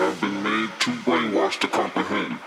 have been made too brainwashed to comprehend.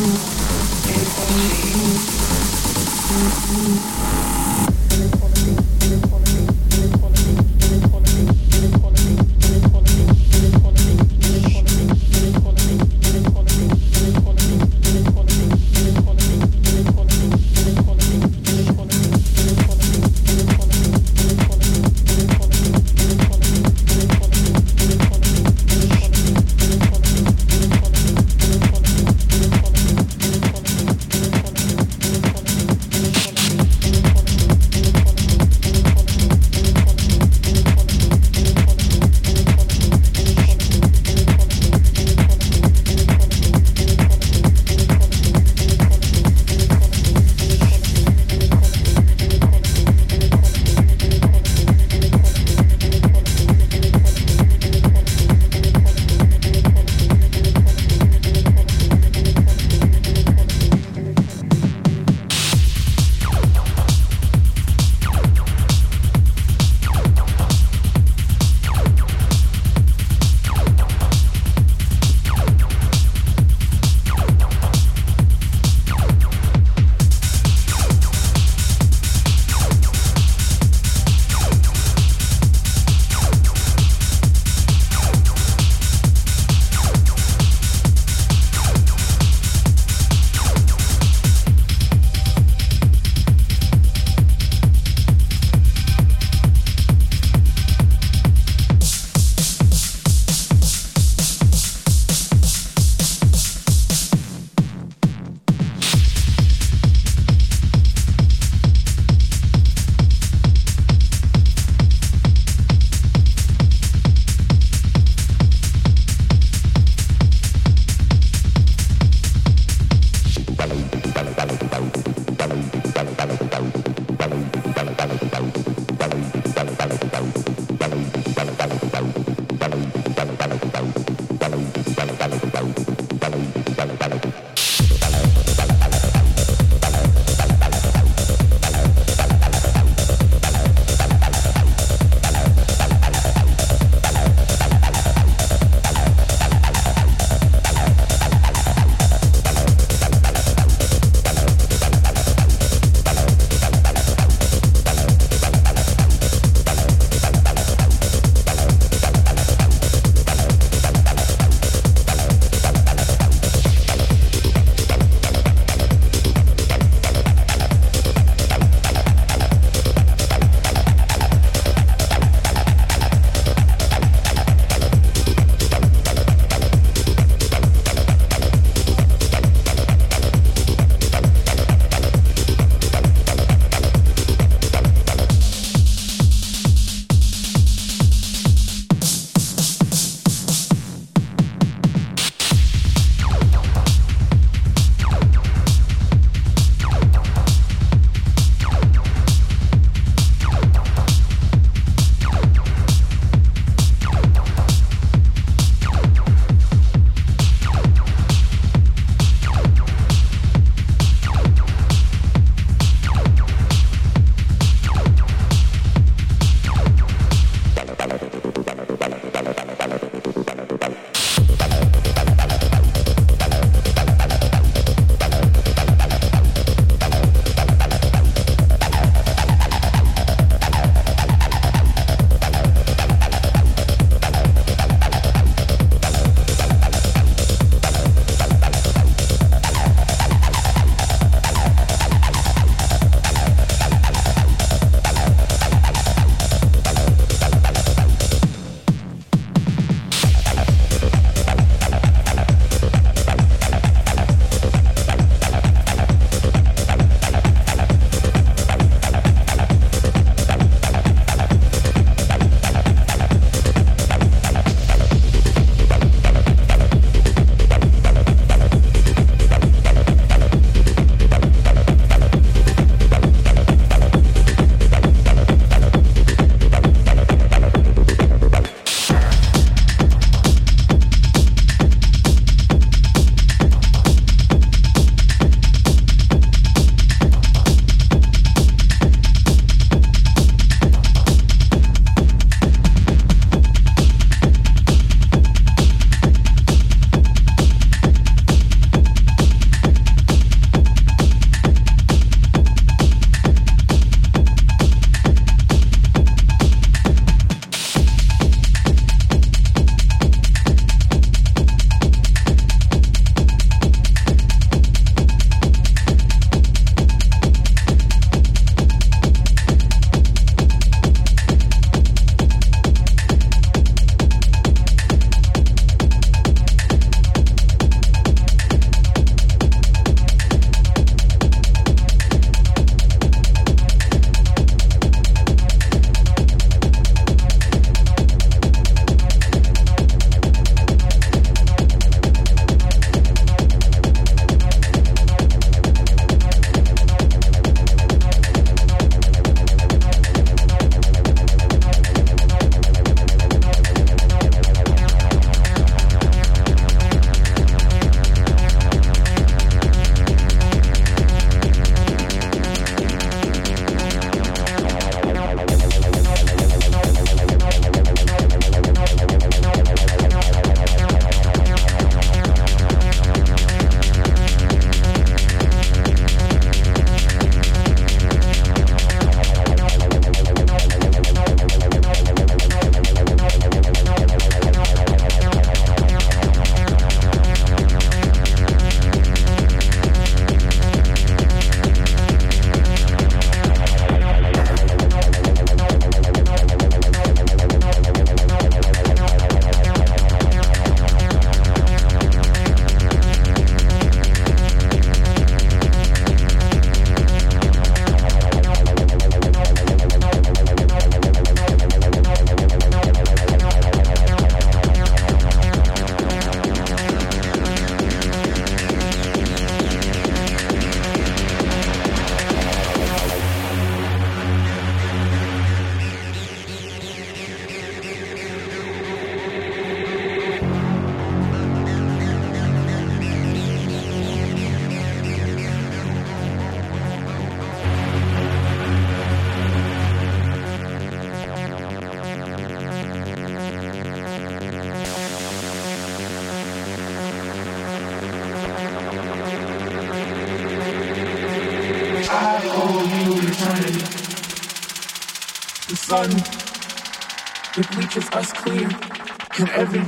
Thank you.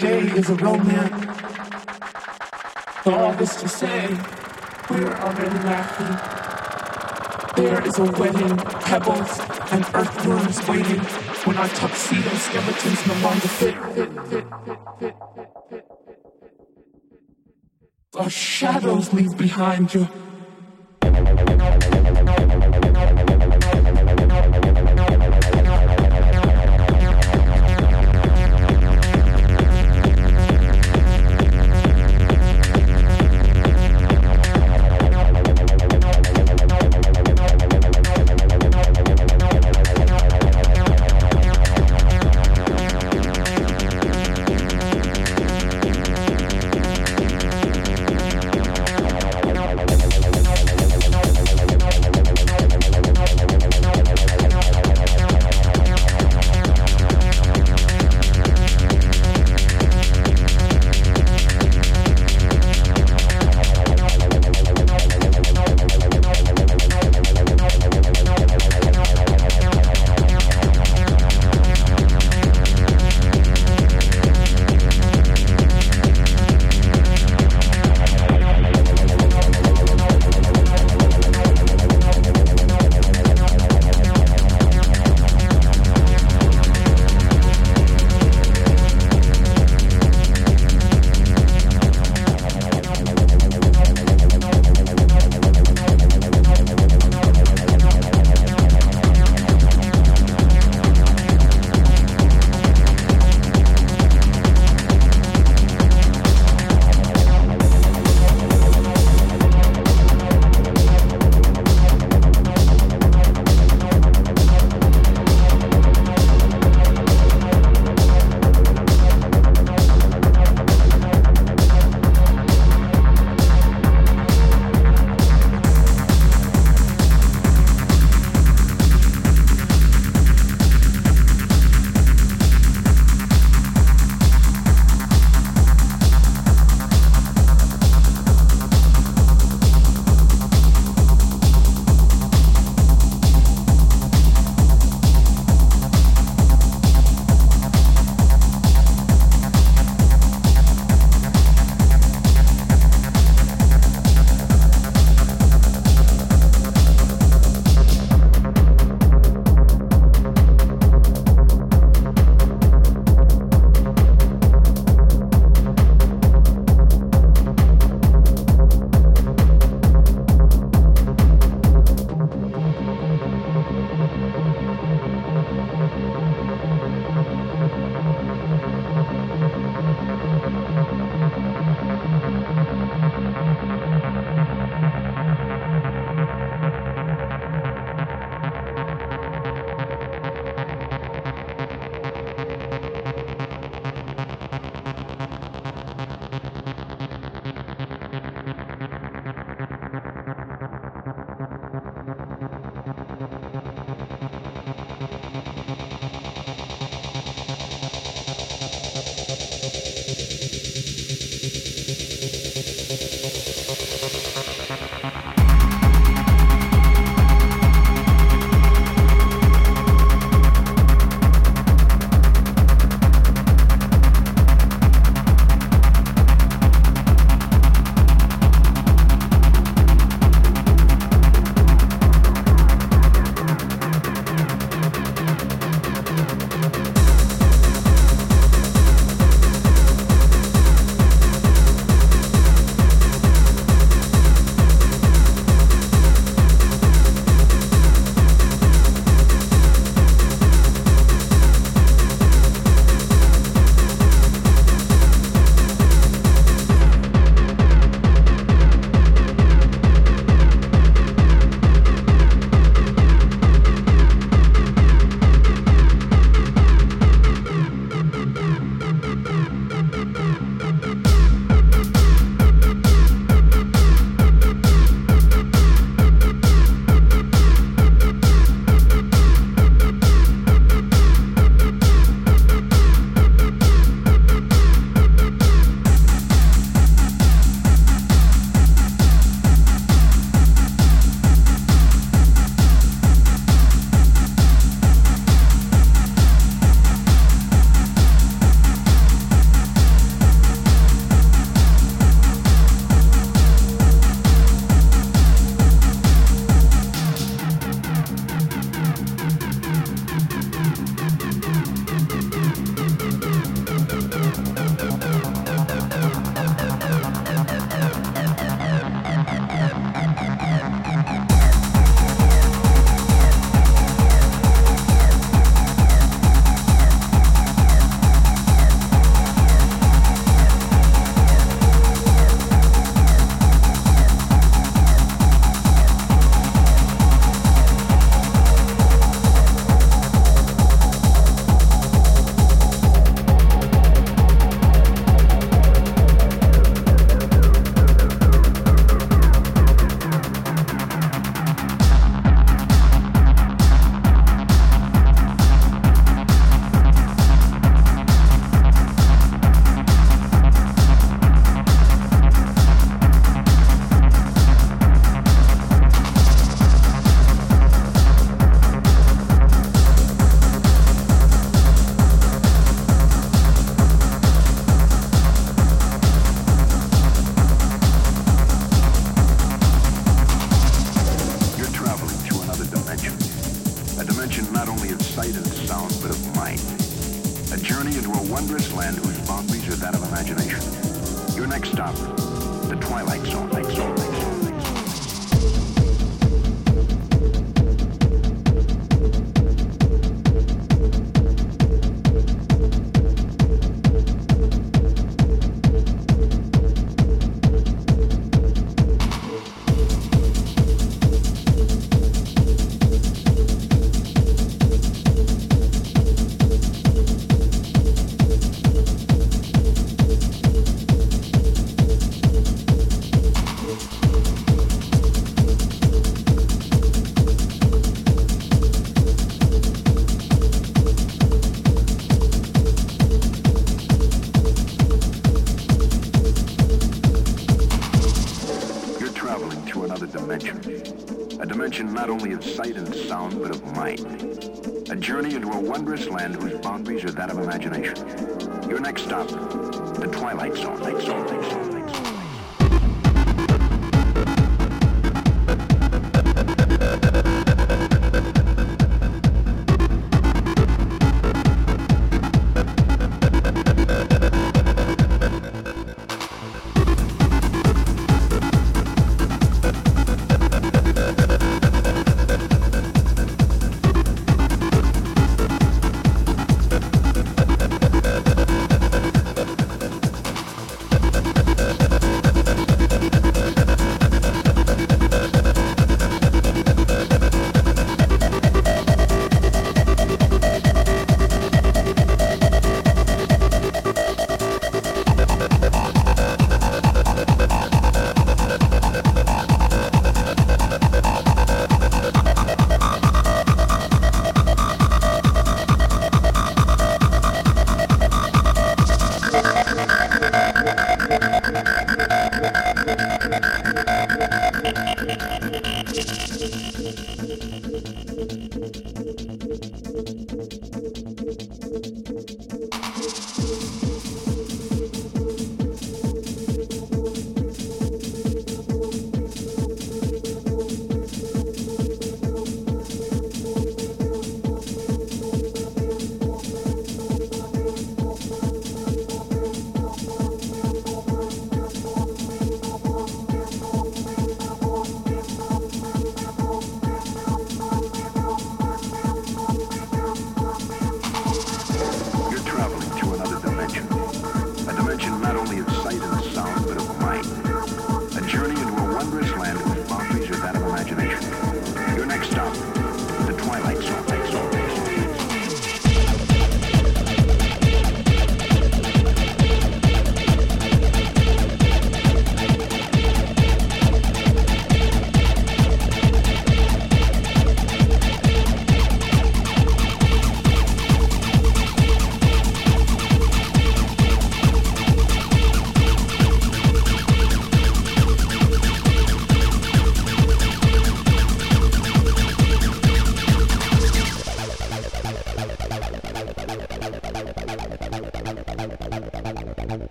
Day is a romance. All this to say, we're already laughing. There is a wedding, pebbles and earthworms waiting when our tuxedo skeletons no longer fit. Our shadows leave behind you.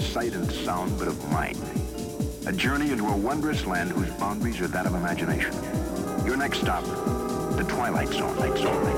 Sight and sound, but of mind. A journey into a wondrous land whose boundaries are that of imagination. Your next stop, the Twilight Zone. Light zone, light zone.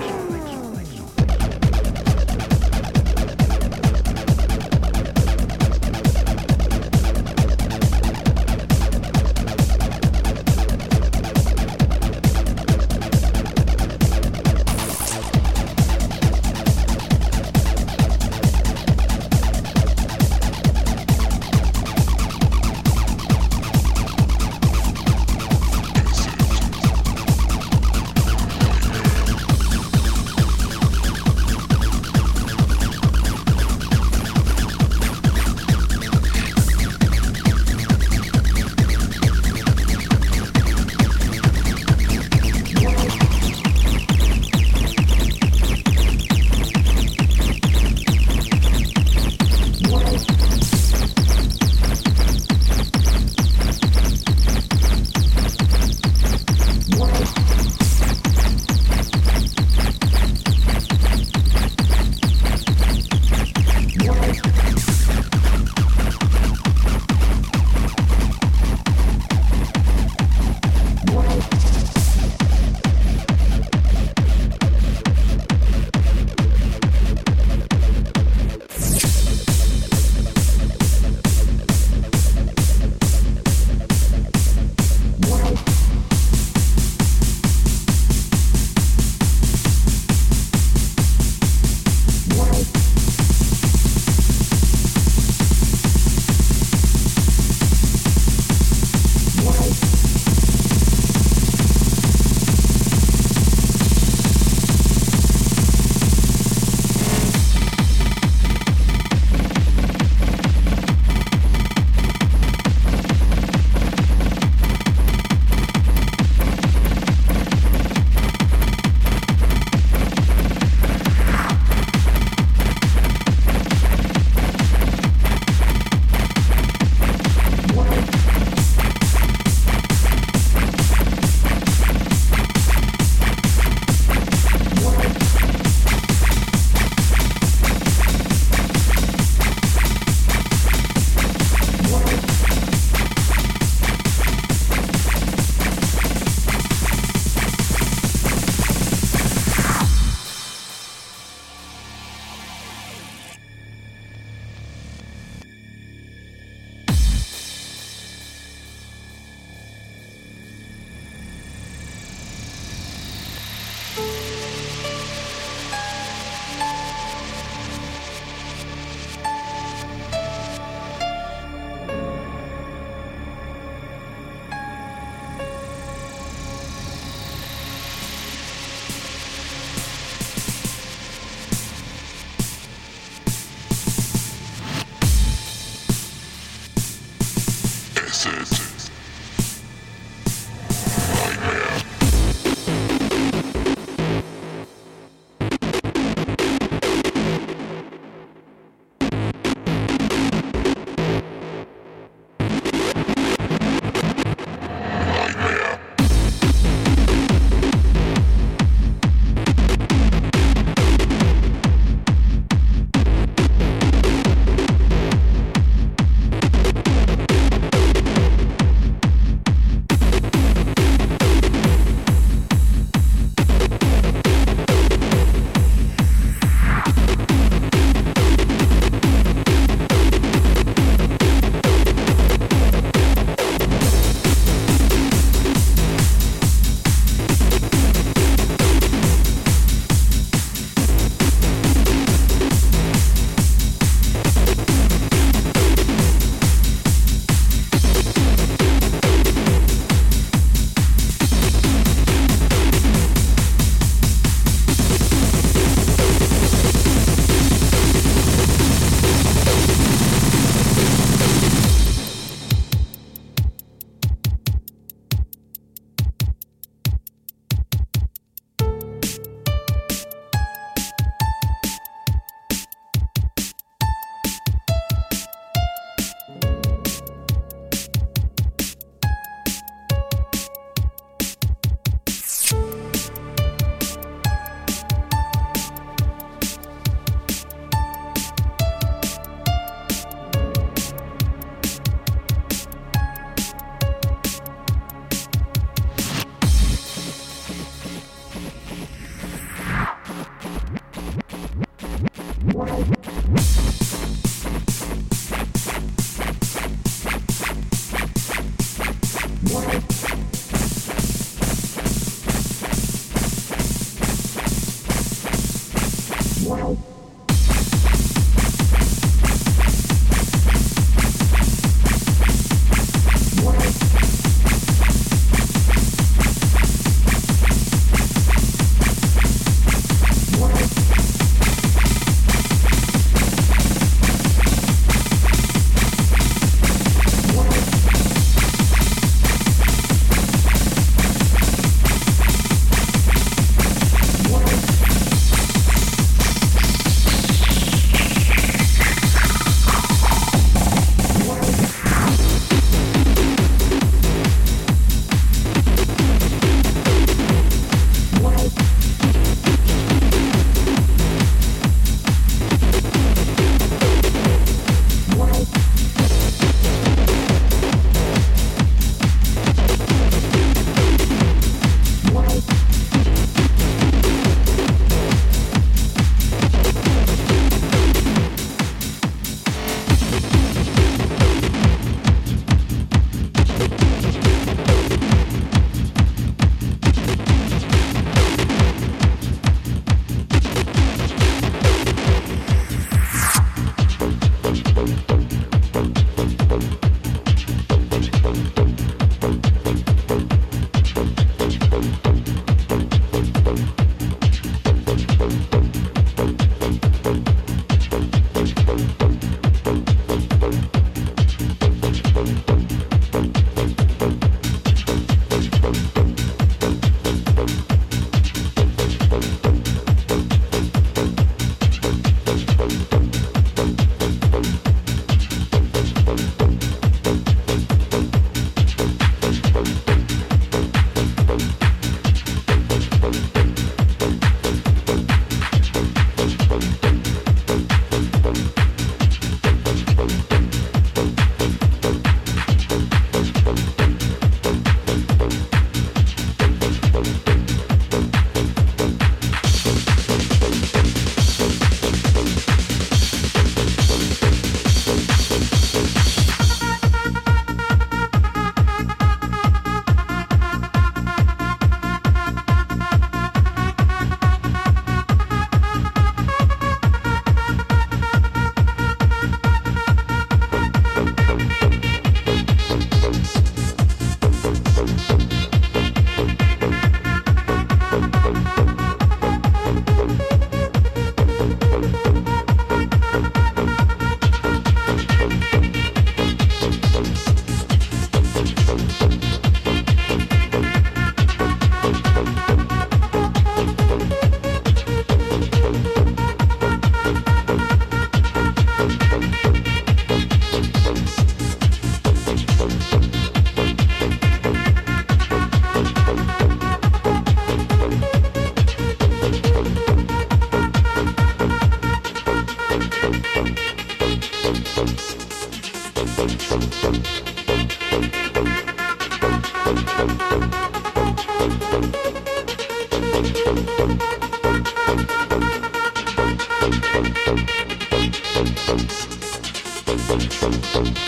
Thank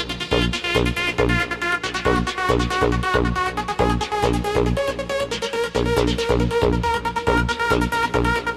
you.